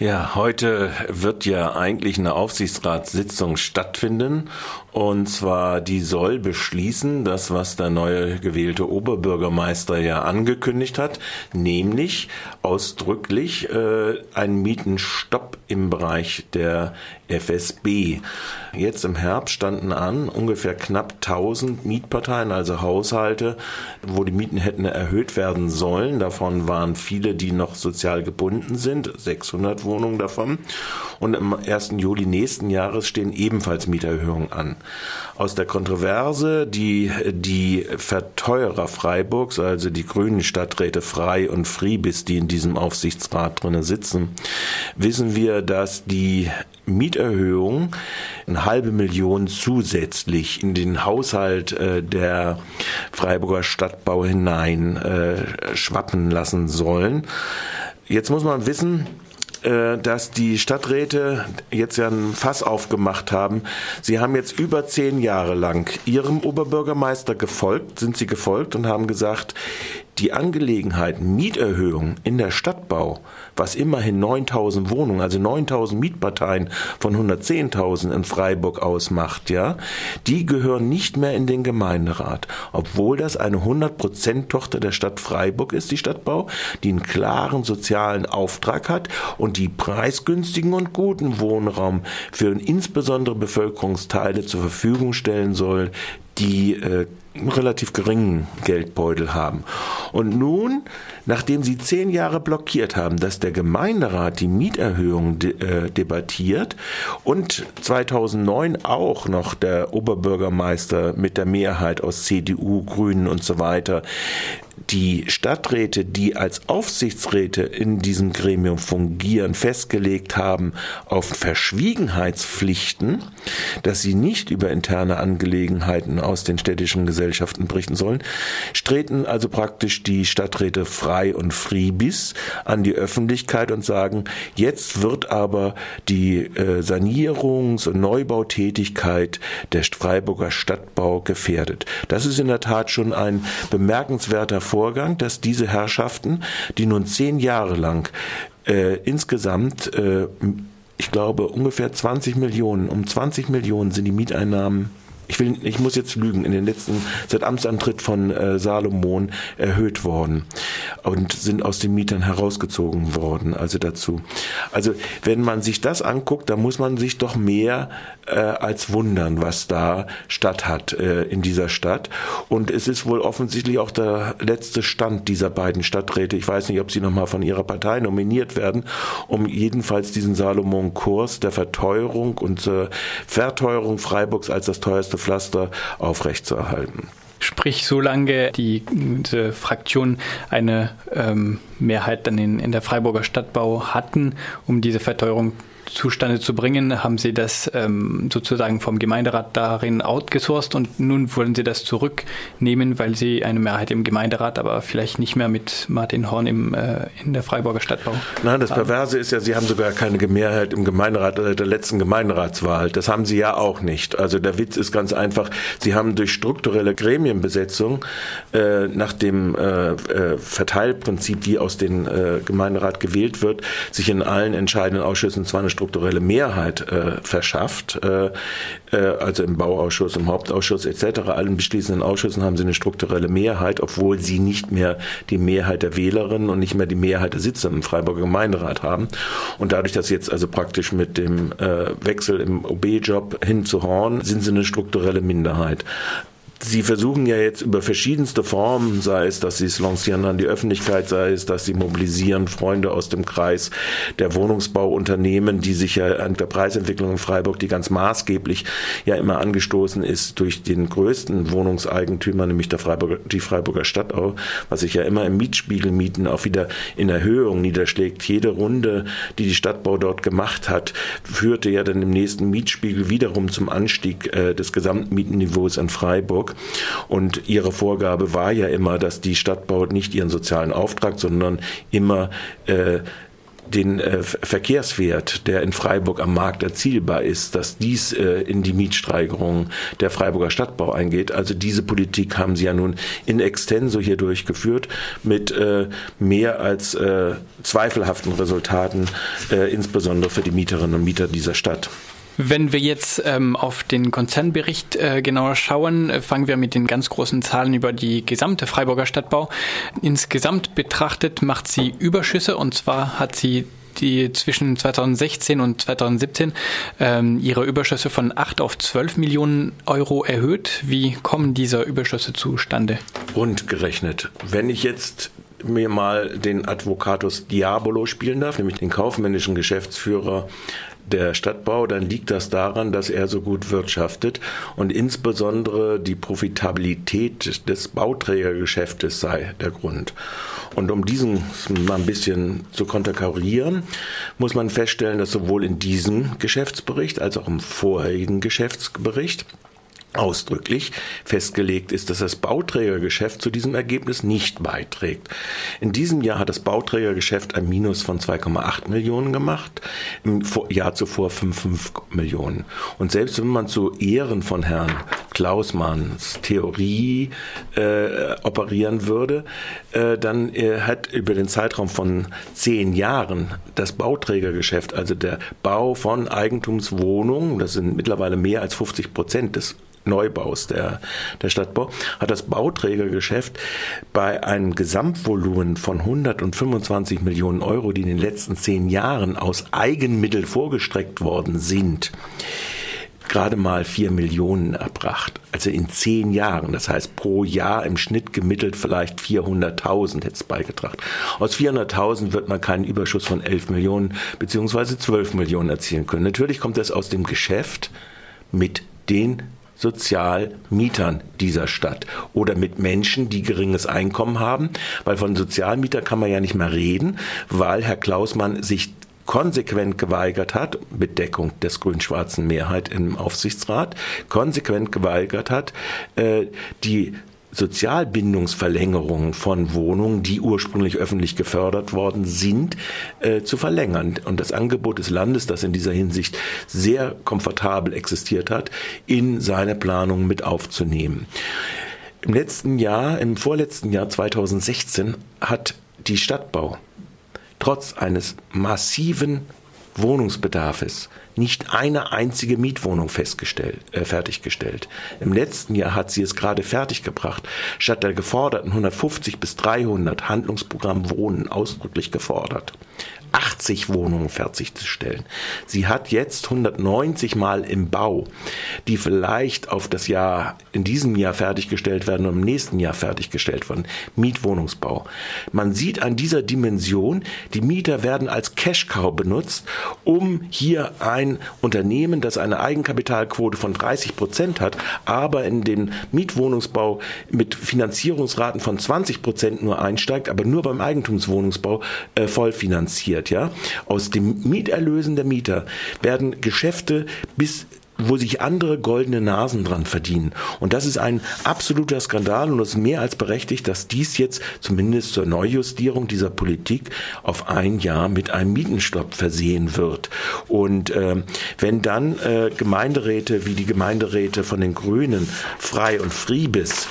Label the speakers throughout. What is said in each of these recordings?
Speaker 1: Ja, heute wird ja eigentlich eine Aufsichtsratssitzung stattfinden. Und zwar, die soll beschließen, das, was der neue gewählte Oberbürgermeister ja angekündigt hat, nämlich ausdrücklich äh, einen Mietenstopp im Bereich der FSB. Jetzt im Herbst standen an ungefähr knapp 1000 Mietparteien, also Haushalte, wo die Mieten hätten erhöht werden sollen. Davon waren viele, die noch sozial gebunden sind, 600 Wohnungen davon. Und am 1. Juli nächsten Jahres stehen ebenfalls Mieterhöhungen an. Aus der Kontroverse, die die Verteurer Freiburgs, also die grünen Stadträte Frei und Friebis, die in diesem Aufsichtsrat drinnen sitzen, wissen wir, dass die Mieterhöhung eine halbe Million zusätzlich in den Haushalt äh, der Freiburger Stadtbau hinein äh, schwappen lassen sollen. Jetzt muss man wissen, äh, dass die Stadträte jetzt ja ein Fass aufgemacht haben. Sie haben jetzt über zehn Jahre lang ihrem Oberbürgermeister gefolgt, sind sie gefolgt und haben gesagt, die Angelegenheit Mieterhöhung in der Stadtbau, was immerhin 9000 Wohnungen, also 9000 Mietparteien von 110.000 in Freiburg ausmacht, ja, die gehören nicht mehr in den Gemeinderat, obwohl das eine 100% Tochter der Stadt Freiburg ist, die Stadtbau, die einen klaren sozialen Auftrag hat und die preisgünstigen und guten Wohnraum für insbesondere Bevölkerungsteile zur Verfügung stellen soll, die äh, relativ geringen Geldbeutel haben. Und nun, nachdem sie zehn Jahre blockiert haben, dass der Gemeinderat die Mieterhöhung de äh, debattiert und 2009 auch noch der Oberbürgermeister mit der Mehrheit aus CDU, Grünen und so weiter die Stadträte, die als Aufsichtsräte in diesem Gremium fungieren, festgelegt haben auf Verschwiegenheitspflichten, dass sie nicht über interne Angelegenheiten aus den städtischen Gesellschaften berichten sollen, streten also praktisch die Stadträte Frei und Friebis an die Öffentlichkeit und sagen, jetzt wird aber die äh, Sanierungs- und Neubautätigkeit der Freiburger Stadtbau gefährdet. Das ist in der Tat schon ein bemerkenswerter Vorgang, dass diese Herrschaften, die nun zehn Jahre lang äh, insgesamt, äh, ich glaube, ungefähr 20 Millionen, um 20 Millionen sind die Mieteinnahmen ich will, ich muss jetzt lügen, in den letzten, seit Amtsantritt von äh, Salomon erhöht worden und sind aus den Mietern herausgezogen worden, also dazu. Also, wenn man sich das anguckt, dann muss man sich doch mehr äh, als wundern, was da statt hat äh, in dieser Stadt. Und es ist wohl offensichtlich auch der letzte Stand dieser beiden Stadträte. Ich weiß nicht, ob sie nochmal von ihrer Partei nominiert werden, um jedenfalls diesen Salomon-Kurs der Verteuerung und äh, Verteuerung Freiburgs als das teuerste Pflaster aufrechtzuerhalten.
Speaker 2: Sprich, solange die, die Fraktion eine ähm, Mehrheit dann in, in der Freiburger Stadtbau hatten, um diese Verteuerung zustande zu bringen, haben Sie das ähm, sozusagen vom Gemeinderat darin outgesourced und nun wollen Sie das zurücknehmen, weil Sie eine Mehrheit im Gemeinderat, aber vielleicht nicht mehr mit Martin Horn im, äh, in der Freiburger Stadtbau.
Speaker 1: Nein, das Perverse ist ja, Sie haben sogar keine Mehrheit im Gemeinderat äh, der letzten Gemeinderatswahl. Das haben Sie ja auch nicht. Also der Witz ist ganz einfach, Sie haben durch strukturelle Gremienbesetzung äh, nach dem äh, äh, Verteilprinzip, wie aus dem äh, Gemeinderat gewählt wird, sich in allen entscheidenden Ausschüssen zwar eine strukturelle Mehrheit äh, verschafft, äh, äh, also im Bauausschuss, im Hauptausschuss etc., allen beschließenden Ausschüssen haben sie eine strukturelle Mehrheit, obwohl sie nicht mehr die Mehrheit der Wählerinnen und nicht mehr die Mehrheit der Sitze im Freiburger Gemeinderat haben. Und dadurch, dass jetzt also praktisch mit dem äh, Wechsel im OB-Job hin zu Horn, sind sie eine strukturelle Minderheit. Sie versuchen ja jetzt über verschiedenste Formen, sei es, dass Sie es lancieren an die Öffentlichkeit, sei es, dass Sie mobilisieren Freunde aus dem Kreis der Wohnungsbauunternehmen, die sich ja an der Preisentwicklung in Freiburg, die ganz maßgeblich ja immer angestoßen ist durch den größten Wohnungseigentümer, nämlich der Freiburger, die Freiburger Stadtau, was sich ja immer im Mietspiegelmieten auch wieder in Erhöhung niederschlägt. Jede Runde, die die Stadtbau dort gemacht hat, führte ja dann im nächsten Mietspiegel wiederum zum Anstieg äh, des Gesamtmietenniveaus in Freiburg. Hamburg. Und ihre Vorgabe war ja immer, dass die Stadtbau nicht ihren sozialen Auftrag, sondern immer äh, den äh, Verkehrswert, der in Freiburg am Markt erzielbar ist, dass dies äh, in die Mietsteigerung der Freiburger Stadtbau eingeht. Also diese Politik haben sie ja nun in extenso hier durchgeführt mit äh, mehr als äh, zweifelhaften Resultaten, äh, insbesondere für die Mieterinnen und Mieter dieser Stadt.
Speaker 2: Wenn wir jetzt ähm, auf den Konzernbericht äh, genauer schauen, äh, fangen wir mit den ganz großen Zahlen über die gesamte Freiburger Stadtbau. Insgesamt betrachtet macht sie Überschüsse und zwar hat sie die zwischen 2016 und 2017 ähm, ihre Überschüsse von 8 auf 12 Millionen Euro erhöht. Wie kommen diese Überschüsse zustande?
Speaker 1: Rund gerechnet. Wenn ich jetzt mir mal den Advocatus Diabolo spielen darf, nämlich den kaufmännischen Geschäftsführer der Stadtbau, dann liegt das daran, dass er so gut wirtschaftet und insbesondere die Profitabilität des Bauträgergeschäftes sei der Grund. Und um diesen mal ein bisschen zu konterkarieren, muss man feststellen, dass sowohl in diesem Geschäftsbericht als auch im vorherigen Geschäftsbericht ausdrücklich festgelegt ist, dass das Bauträgergeschäft zu diesem Ergebnis nicht beiträgt. In diesem Jahr hat das Bauträgergeschäft ein Minus von 2,8 Millionen gemacht, im Jahr zuvor 5,5 Millionen. Und selbst wenn man zu Ehren von Herrn Klausmanns Theorie äh, operieren würde, äh, dann äh, hat über den Zeitraum von zehn Jahren das Bauträgergeschäft, also der Bau von Eigentumswohnungen, das sind mittlerweile mehr als 50 Prozent des Neubaus der, der Stadtbau, hat das Bauträgergeschäft bei einem Gesamtvolumen von 125 Millionen Euro, die in den letzten zehn Jahren aus Eigenmitteln vorgestreckt worden sind, gerade mal vier Millionen erbracht. Also in zehn Jahren. Das heißt pro Jahr im Schnitt gemittelt vielleicht 400.000 hätte es beigetragen. Aus 400.000 wird man keinen Überschuss von 11 Millionen beziehungsweise 12 Millionen erzielen können. Natürlich kommt das aus dem Geschäft mit den Sozialmietern dieser Stadt oder mit Menschen, die geringes Einkommen haben, weil von Sozialmietern kann man ja nicht mehr reden, weil Herr Klausmann sich konsequent geweigert hat, mit Deckung des grün-schwarzen Mehrheit im Aufsichtsrat, konsequent geweigert hat, äh, die Sozialbindungsverlängerung von Wohnungen, die ursprünglich öffentlich gefördert worden sind, äh, zu verlängern. Und das Angebot des Landes, das in dieser Hinsicht sehr komfortabel existiert hat, in seine Planung mit aufzunehmen. Im letzten Jahr, im vorletzten Jahr 2016 hat die Stadtbau trotz eines massiven Wohnungsbedarfes nicht eine einzige Mietwohnung festgestellt, äh, fertiggestellt. Im letzten Jahr hat sie es gerade fertiggebracht, statt der geforderten 150 bis 300 Handlungsprogramm Wohnen ausdrücklich gefordert. 80 Wohnungen fertigzustellen. Sie hat jetzt 190 Mal im Bau, die vielleicht auf das Jahr in diesem Jahr fertiggestellt werden und im nächsten Jahr fertiggestellt werden. Mietwohnungsbau. Man sieht an dieser Dimension, die Mieter werden als Cash-Cow benutzt, um hier ein Unternehmen, das eine Eigenkapitalquote von 30 Prozent hat, aber in den Mietwohnungsbau mit Finanzierungsraten von 20 Prozent nur einsteigt, aber nur beim Eigentumswohnungsbau äh, voll wird, ja, aus den Mieterlösen der Mieter werden Geschäfte bis wo sich andere goldene Nasen dran verdienen. Und das ist ein absoluter Skandal und es ist mehr als berechtigt, dass dies jetzt zumindest zur Neujustierung dieser Politik auf ein Jahr mit einem Mietenstopp versehen wird. Und äh, wenn dann äh, Gemeinderäte wie die Gemeinderäte von den Grünen, Frei und Friebis,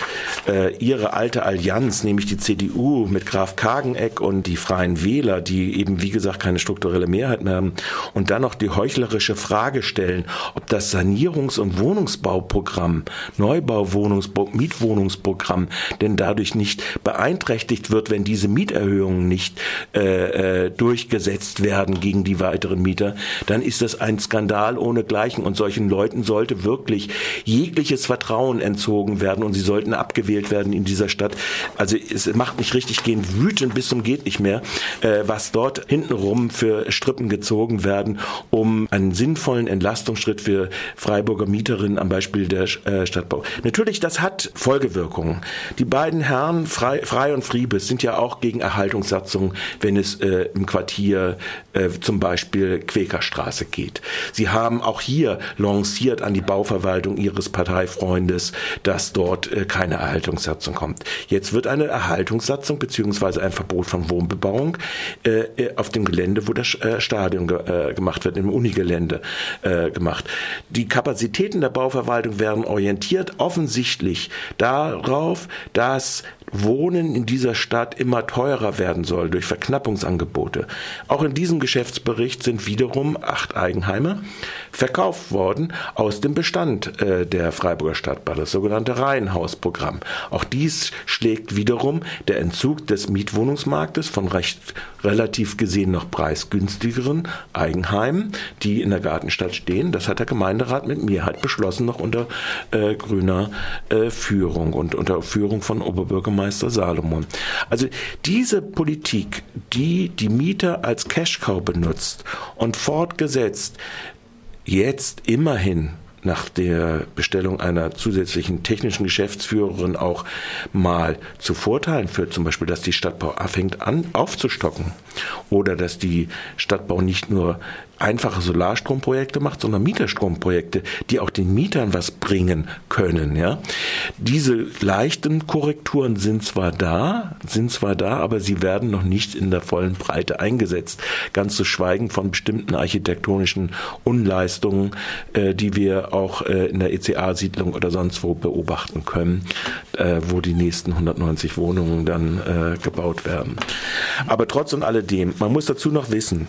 Speaker 1: äh, ihre alte Allianz, nämlich die CDU mit Graf Kageneck und die Freien Wähler, die eben wie gesagt keine strukturelle Mehrheit mehr haben, und dann noch die heuchlerische Frage stellen, ob das Sanierungs- und Wohnungsbauprogramm, Neubauwohnungsbau, Mietwohnungsprogramm denn dadurch nicht beeinträchtigt wird, wenn diese Mieterhöhungen nicht äh, äh, durchgesetzt werden gegen die weiteren Mieter, dann ist das ein Skandal ohnegleichen und solchen Leuten sollte wirklich jegliches Vertrauen entzogen werden. Und sie sollten abgewählt werden in dieser Stadt. Also es macht mich richtig gehend wütend bis zum geht nicht mehr, äh, was dort hintenrum für Strippen gezogen werden, um einen sinnvollen Entlastungsschritt für Freiburger Mieterinnen am Beispiel der äh, Stadtbau. Natürlich, das hat Folgewirkungen. Die beiden Herren Frei, Frei und Friebes sind ja auch gegen Erhaltungssatzungen, wenn es äh, im Quartier äh, zum Beispiel Quäkerstraße geht. Sie haben auch hier lanciert an die Bauverwaltung ihres Parteifreundes, dass dort äh, keine Erhaltungssatzung kommt. Jetzt wird eine Erhaltungssatzung beziehungsweise ein Verbot von Wohnbebauung äh, auf dem Gelände, wo das äh, Stadion ge äh, gemacht wird, im Unigelände äh, gemacht. Die Kapazitäten der Bauverwaltung werden orientiert offensichtlich darauf, dass Wohnen in dieser Stadt immer teurer werden soll durch Verknappungsangebote. Auch in diesem Geschäftsbericht sind wiederum acht Eigenheime verkauft worden aus dem Bestand äh, der Freiburger Stadtbahn, das sogenannte Reihenhausprogramm. Auch dies schlägt wiederum der Entzug des Mietwohnungsmarktes von recht relativ gesehen noch preisgünstigeren Eigenheimen, die in der Gartenstadt stehen. Das hat der Gemeinderat mit Mehrheit beschlossen, noch unter äh, grüner äh, Führung und unter Führung von Oberbürgermeister Salomon. Also diese Politik, die die Mieter als Cashcow benutzt und fortgesetzt jetzt immerhin nach der Bestellung einer zusätzlichen technischen Geschäftsführerin auch mal zu Vorteilen führt, zum Beispiel, dass die Stadtbau anfängt an aufzustocken oder dass die Stadtbau nicht nur einfache Solarstromprojekte macht, sondern Mieterstromprojekte, die auch den Mietern was bringen können. Ja, diese leichten Korrekturen sind zwar da, sind zwar da, aber sie werden noch nicht in der vollen Breite eingesetzt. Ganz zu schweigen von bestimmten architektonischen Unleistungen, äh, die wir auch äh, in der ECA-Siedlung oder sonst wo beobachten können, äh, wo die nächsten 190 Wohnungen dann äh, gebaut werden. Aber trotz und alledem, man muss dazu noch wissen,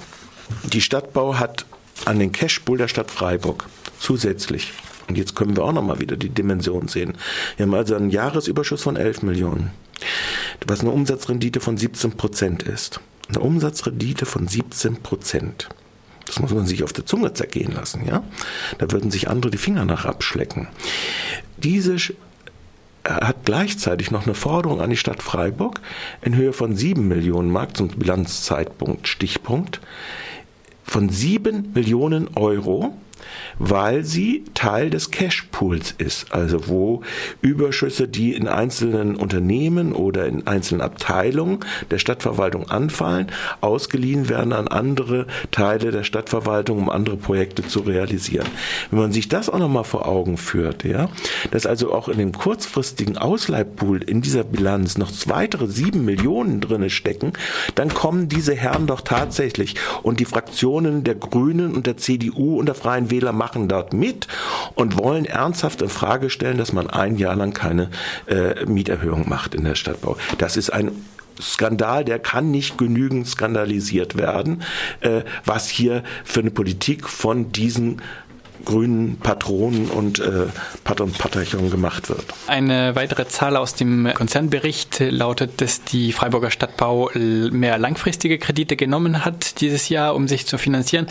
Speaker 1: die Stadtbau hat an den Cashpool der Stadt Freiburg zusätzlich und jetzt können wir auch nochmal wieder die Dimension sehen. Wir haben also einen Jahresüberschuss von 11 Millionen, was eine Umsatzrendite von 17 Prozent ist. Eine Umsatzrendite von 17 Prozent. Das muss man sich auf der Zunge zergehen lassen, ja? Da würden sich andere die Finger nach abschlecken. Diese hat gleichzeitig noch eine Forderung an die Stadt Freiburg in Höhe von 7 Millionen Mark zum Bilanzzeitpunkt, Stichpunkt, von 7 Millionen Euro weil sie Teil des Cashpools ist, also wo Überschüsse, die in einzelnen Unternehmen oder in einzelnen Abteilungen der Stadtverwaltung anfallen, ausgeliehen werden an andere Teile der Stadtverwaltung, um andere Projekte zu realisieren. Wenn man sich das auch nochmal vor Augen führt, ja, dass also auch in dem kurzfristigen Ausleihpool in dieser Bilanz noch weitere sieben Millionen drinne stecken, dann kommen diese Herren doch tatsächlich und die Fraktionen der Grünen und der CDU und der Freien Wähler machen dort mit und wollen ernsthaft in Frage stellen, dass man ein Jahr lang keine äh, Mieterhöhung macht in der Stadtbau. Das ist ein Skandal, der kann nicht genügend skandalisiert werden, äh, was hier für eine Politik von diesen grünen Patronen und äh, Pat und Patterchen gemacht wird.
Speaker 2: Eine weitere Zahl aus dem Konzernbericht lautet, dass die Freiburger Stadtbau mehr langfristige Kredite genommen hat dieses Jahr, um sich zu finanzieren.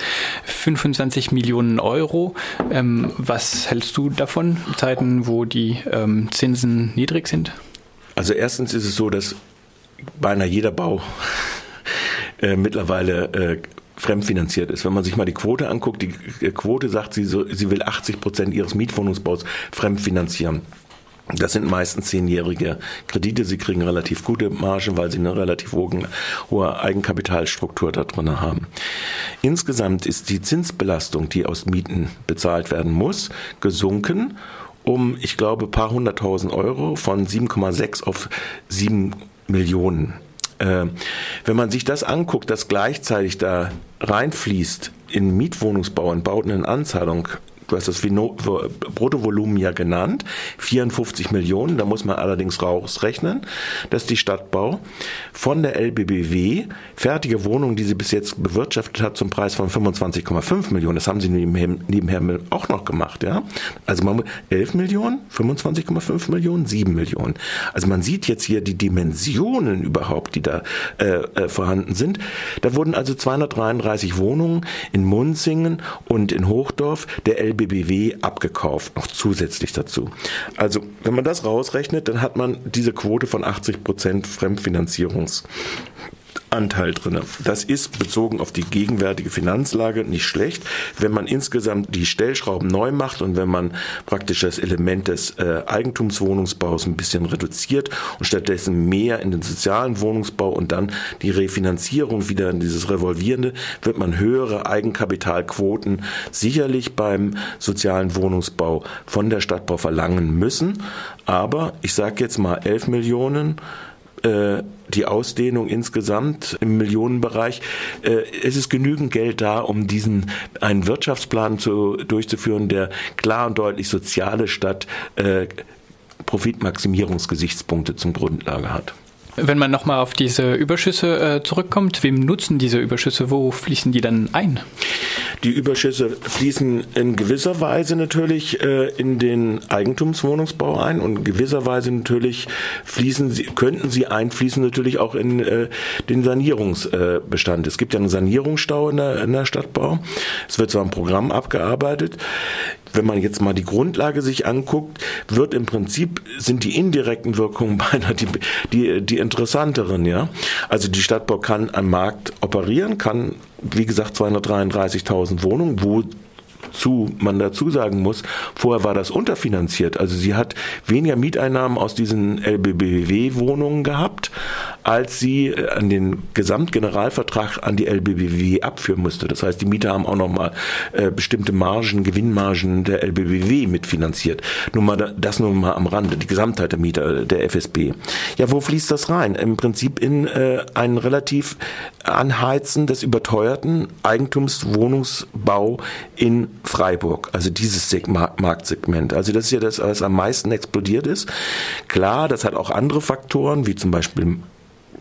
Speaker 2: 25 Millionen Euro. Ähm, was hältst du davon, Zeiten, wo die ähm, Zinsen niedrig sind?
Speaker 1: Also erstens ist es so, dass beinahe jeder Bau äh, mittlerweile äh, fremdfinanziert ist. Wenn man sich mal die Quote anguckt, die Quote sagt, sie, so, sie will 80 Prozent ihres Mietwohnungsbaus fremdfinanzieren. Das sind meistens zehnjährige Kredite. Sie kriegen relativ gute Margen, weil sie eine relativ hohe Eigenkapitalstruktur da drin haben. Insgesamt ist die Zinsbelastung, die aus Mieten bezahlt werden muss, gesunken um, ich glaube, paar hunderttausend Euro von 7,6 auf 7 Millionen wenn man sich das anguckt, dass gleichzeitig da reinfließt in Mietwohnungsbau, in Bauten in Anzahlung du hast das Bruttovolumen ja genannt, 54 Millionen, da muss man allerdings rausrechnen, dass die Stadtbau von der LBBW fertige Wohnungen, die sie bis jetzt bewirtschaftet hat, zum Preis von 25,5 Millionen, das haben sie nebenher, auch noch gemacht, ja. Also man 11 Millionen, 25,5 Millionen, 7 Millionen. Also man sieht jetzt hier die Dimensionen überhaupt, die da äh, äh, vorhanden sind. Da wurden also 233 Wohnungen in Munzingen und in Hochdorf der LBBW LBBW abgekauft, noch zusätzlich dazu. Also, wenn man das rausrechnet, dann hat man diese Quote von 80 Prozent Fremdfinanzierungs Anteil drin. Das ist bezogen auf die gegenwärtige Finanzlage nicht schlecht. Wenn man insgesamt die Stellschrauben neu macht und wenn man praktisch das Element des äh, Eigentumswohnungsbaus ein bisschen reduziert und stattdessen mehr in den sozialen Wohnungsbau und dann die Refinanzierung wieder in dieses Revolvierende, wird man höhere Eigenkapitalquoten sicherlich beim sozialen Wohnungsbau von der Stadtbau verlangen müssen. Aber ich sage jetzt mal 11 Millionen äh, die Ausdehnung insgesamt im Millionenbereich. Äh, es ist genügend Geld da, um diesen einen Wirtschaftsplan zu, durchzuführen, der klar und deutlich soziale statt äh, Profitmaximierungsgesichtspunkte zum Grundlage hat.
Speaker 2: Wenn man nochmal auf diese Überschüsse äh, zurückkommt, wem nutzen diese Überschüsse? Wo fließen die dann ein?
Speaker 1: Die Überschüsse fließen in gewisser Weise natürlich äh, in den Eigentumswohnungsbau ein und in gewisser Weise natürlich fließen sie, könnten sie einfließen natürlich auch in äh, den Sanierungsbestand. es gibt ja einen Sanierungsstau in der, in der Stadtbau. Es wird zwar ein Programm abgearbeitet wenn man jetzt mal die Grundlage sich anguckt, wird im Prinzip sind die indirekten Wirkungen beinahe die, die, die interessanteren, ja. Also die Stadtbau kann am Markt operieren, kann, wie gesagt, 233.000 Wohnungen, wo zu man dazu sagen muss, vorher war das unterfinanziert. Also sie hat weniger Mieteinnahmen aus diesen LBBW-Wohnungen gehabt, als sie äh, an den Gesamtgeneralvertrag an die LBBW abführen musste. Das heißt, die Mieter haben auch nochmal äh, bestimmte Margen, Gewinnmargen der LBBW mitfinanziert. Nur mal das nur mal am Rande, die Gesamtheit der Mieter der FSB. Ja, wo fließt das rein? Im Prinzip in äh, einen relativ Anheizen des überteuerten Eigentumswohnungsbau in Freiburg. Also dieses Marktsegment. Also das ist ja das, was am meisten explodiert ist. Klar, das hat auch andere Faktoren, wie zum Beispiel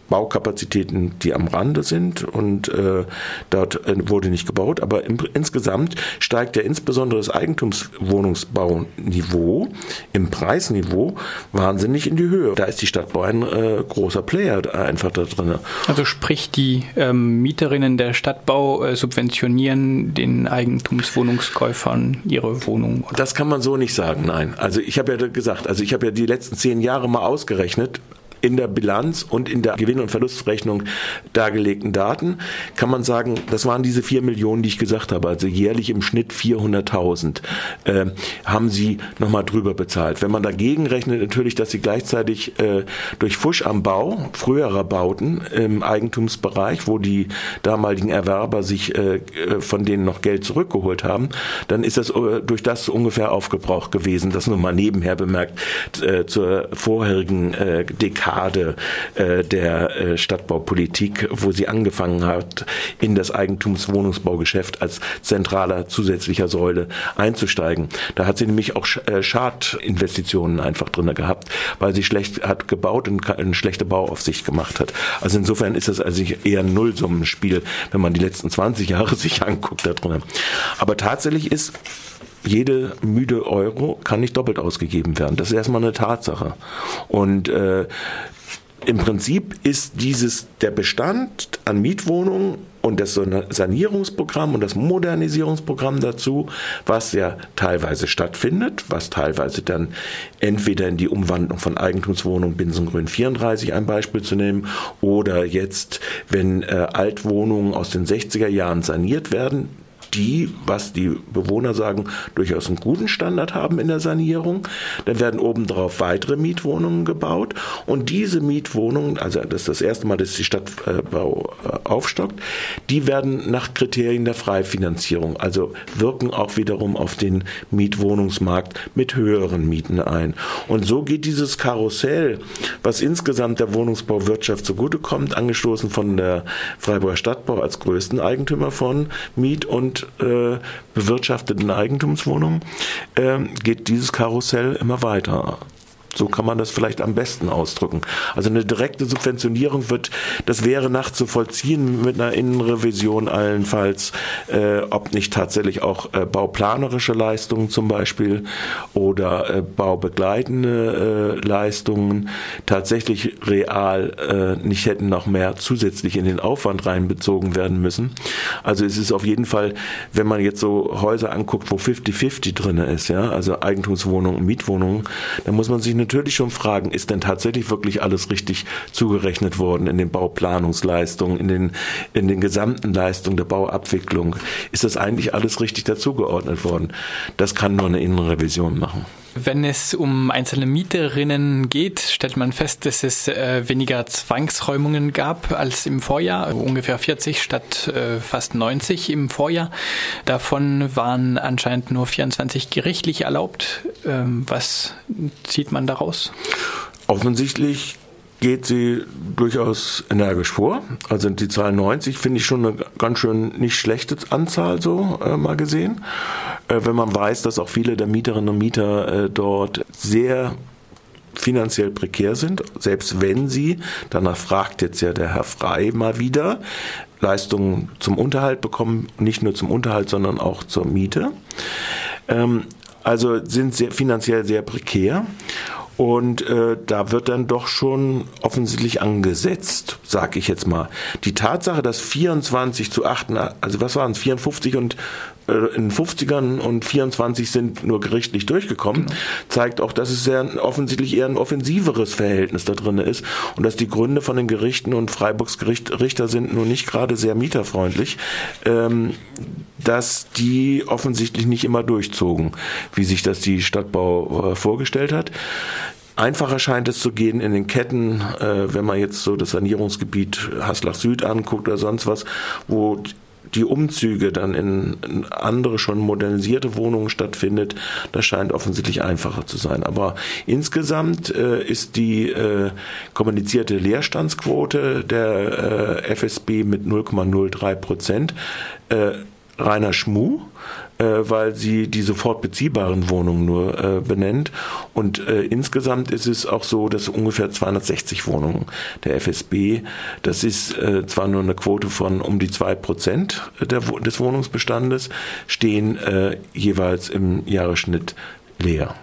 Speaker 1: Baukapazitäten, die am Rande sind und äh, dort äh, wurde nicht gebaut. Aber im, insgesamt steigt ja insbesondere das Eigentumswohnungsbauniveau im Preisniveau wahnsinnig in die Höhe. Da ist die Stadt Bayern äh, großer Player einfach da drin.
Speaker 2: Also sprich, die ähm, Mieterinnen der Stadtbau äh, subventionieren den Eigentumswohnungskäufern ihre Wohnung?
Speaker 1: Das kann man so nicht sagen, nein. Also ich habe ja gesagt, also ich habe ja die letzten zehn Jahre mal ausgerechnet, in der Bilanz und in der Gewinn- und Verlustrechnung dargelegten Daten kann man sagen, das waren diese vier Millionen, die ich gesagt habe, also jährlich im Schnitt 400.000, äh, haben sie nochmal drüber bezahlt. Wenn man dagegen rechnet, natürlich, dass sie gleichzeitig äh, durch Fusch am Bau, früherer Bauten im Eigentumsbereich, wo die damaligen Erwerber sich äh, von denen noch Geld zurückgeholt haben, dann ist das äh, durch das ungefähr aufgebraucht gewesen. Das nur mal nebenher bemerkt äh, zur vorherigen äh, Dekade Dekade äh, der äh, Stadtbaupolitik, wo sie angefangen hat, in das Eigentumswohnungsbaugeschäft als zentraler zusätzlicher Säule einzusteigen. Da hat sie nämlich auch äh, Schadinvestitionen einfach drin gehabt, weil sie schlecht hat gebaut und eine schlechte Bauaufsicht gemacht hat. Also insofern ist das also eher ein Nullsummenspiel, wenn man die letzten 20 Jahre sich anguckt da drin. Aber tatsächlich ist jede müde Euro kann nicht doppelt ausgegeben werden. Das ist erstmal eine Tatsache. Und äh, im Prinzip ist dieses der Bestand an Mietwohnungen und das Sanierungsprogramm und das Modernisierungsprogramm dazu, was ja teilweise stattfindet, was teilweise dann entweder in die Umwandlung von Eigentumswohnungen Binsengrün 34 ein Beispiel zu nehmen oder jetzt, wenn äh, Altwohnungen aus den 60er Jahren saniert werden, die, was die Bewohner sagen, durchaus einen guten Standard haben in der Sanierung. Dann werden obendrauf weitere Mietwohnungen gebaut und diese Mietwohnungen, also das ist das erste Mal, dass die Stadtbau äh, aufstockt, die werden nach Kriterien der Freifinanzierung, also wirken auch wiederum auf den Mietwohnungsmarkt mit höheren Mieten ein. Und so geht dieses Karussell, was insgesamt der Wohnungsbauwirtschaft zugutekommt, angestoßen von der Freiburger Stadtbau als größten Eigentümer von Miet- und äh, bewirtschafteten Eigentumswohnungen, äh, geht dieses Karussell immer weiter. So kann man das vielleicht am besten ausdrücken. Also eine direkte Subventionierung wird, das wäre nachzuvollziehen mit einer Innenrevision allenfalls, äh, ob nicht tatsächlich auch äh, bauplanerische Leistungen zum Beispiel oder äh, baubegleitende äh, Leistungen tatsächlich real äh, nicht hätten noch mehr zusätzlich in den Aufwand reinbezogen werden müssen. Also es ist auf jeden Fall, wenn man jetzt so Häuser anguckt, wo 50-50 drin ist, ja, also Eigentumswohnungen Mietwohnungen, dann muss man sich eine natürlich schon fragen, ist denn tatsächlich wirklich alles richtig zugerechnet worden in den Bauplanungsleistungen, in den, in den gesamten Leistungen der Bauabwicklung? Ist das eigentlich alles richtig dazugeordnet worden? Das kann nur eine Innenrevision machen.
Speaker 2: Wenn es um einzelne Mieterinnen geht, stellt man fest, dass es äh, weniger Zwangsräumungen gab als im Vorjahr, ungefähr 40 statt äh, fast 90 im Vorjahr. Davon waren anscheinend nur 24 gerichtlich erlaubt. Ähm, was zieht man daraus?
Speaker 1: Offensichtlich geht sie durchaus energisch vor. Also die Zahl 90 finde ich schon eine ganz schön nicht schlechte Anzahl so äh, mal gesehen. Äh, wenn man weiß, dass auch viele der Mieterinnen und Mieter äh, dort sehr finanziell prekär sind, selbst wenn sie, danach fragt jetzt ja der Herr Frei mal wieder, Leistungen zum Unterhalt bekommen, nicht nur zum Unterhalt, sondern auch zur Miete. Ähm, also sind sehr, finanziell sehr prekär. Und äh, da wird dann doch schon offensichtlich angesetzt, sag ich jetzt mal. Die Tatsache, dass 24 zu 8, also was waren es, 54 und äh, in den 50ern und 24 sind nur gerichtlich durchgekommen, genau. zeigt auch, dass es sehr offensichtlich eher ein offensiveres Verhältnis da drin ist und dass die Gründe von den Gerichten und Freiburgs Richter sind nun nicht gerade sehr mieterfreundlich. Ähm, dass die offensichtlich nicht immer durchzogen, wie sich das die Stadtbau äh, vorgestellt hat. Einfacher scheint es zu gehen in den Ketten, äh, wenn man jetzt so das Sanierungsgebiet Haslach Süd anguckt oder sonst was, wo die Umzüge dann in andere schon modernisierte Wohnungen stattfindet, das scheint offensichtlich einfacher zu sein. Aber insgesamt äh, ist die äh, kommunizierte Leerstandsquote der äh, FSB mit 0,03 Prozent äh, reiner Schmuh, weil sie die sofort beziehbaren Wohnungen nur äh, benennt. Und äh, insgesamt ist es auch so, dass ungefähr 260 Wohnungen der FSB, das ist äh, zwar nur eine Quote von um die zwei Prozent des Wohnungsbestandes, stehen äh, jeweils im Jahresschnitt leer.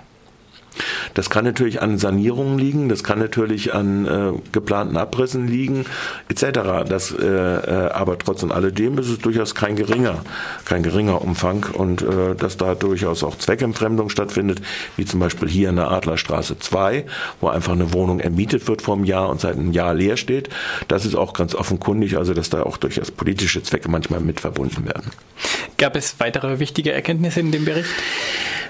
Speaker 1: Das kann natürlich an Sanierungen liegen, das kann natürlich an äh, geplanten Abrissen liegen, etc. Das, äh, äh, aber trotz alledem ist es durchaus kein geringer, kein geringer Umfang und äh, dass da durchaus auch Zweckentfremdung stattfindet, wie zum Beispiel hier in der Adlerstraße 2, wo einfach eine Wohnung ermietet wird vor einem Jahr und seit einem Jahr leer steht. Das ist auch ganz offenkundig, also dass da auch durchaus politische Zwecke manchmal mit verbunden werden.
Speaker 2: Gab es weitere wichtige Erkenntnisse in dem Bericht?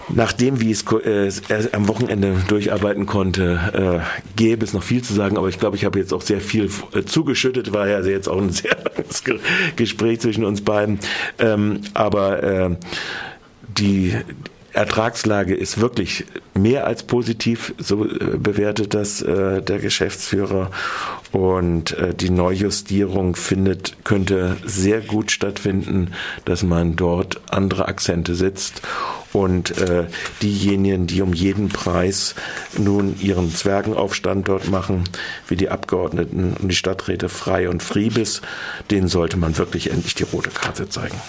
Speaker 1: Nachdem, wie es äh, am Wochenende durcharbeiten konnte, äh, gäbe es noch viel zu sagen, aber ich glaube, ich habe jetzt auch sehr viel äh, zugeschüttet, war ja jetzt auch ein sehr langes Gespräch zwischen uns beiden. Ähm, aber äh, die Ertragslage ist wirklich mehr als positiv, so äh, bewertet das äh, der Geschäftsführer. Und äh, die Neujustierung findet, könnte sehr gut stattfinden, dass man dort andere Akzente setzt und äh, diejenigen, die um jeden Preis nun ihren Zwergenaufstand dort machen, wie die Abgeordneten und die Stadträte Frei und Friebis, denen sollte man wirklich endlich die rote Karte zeigen.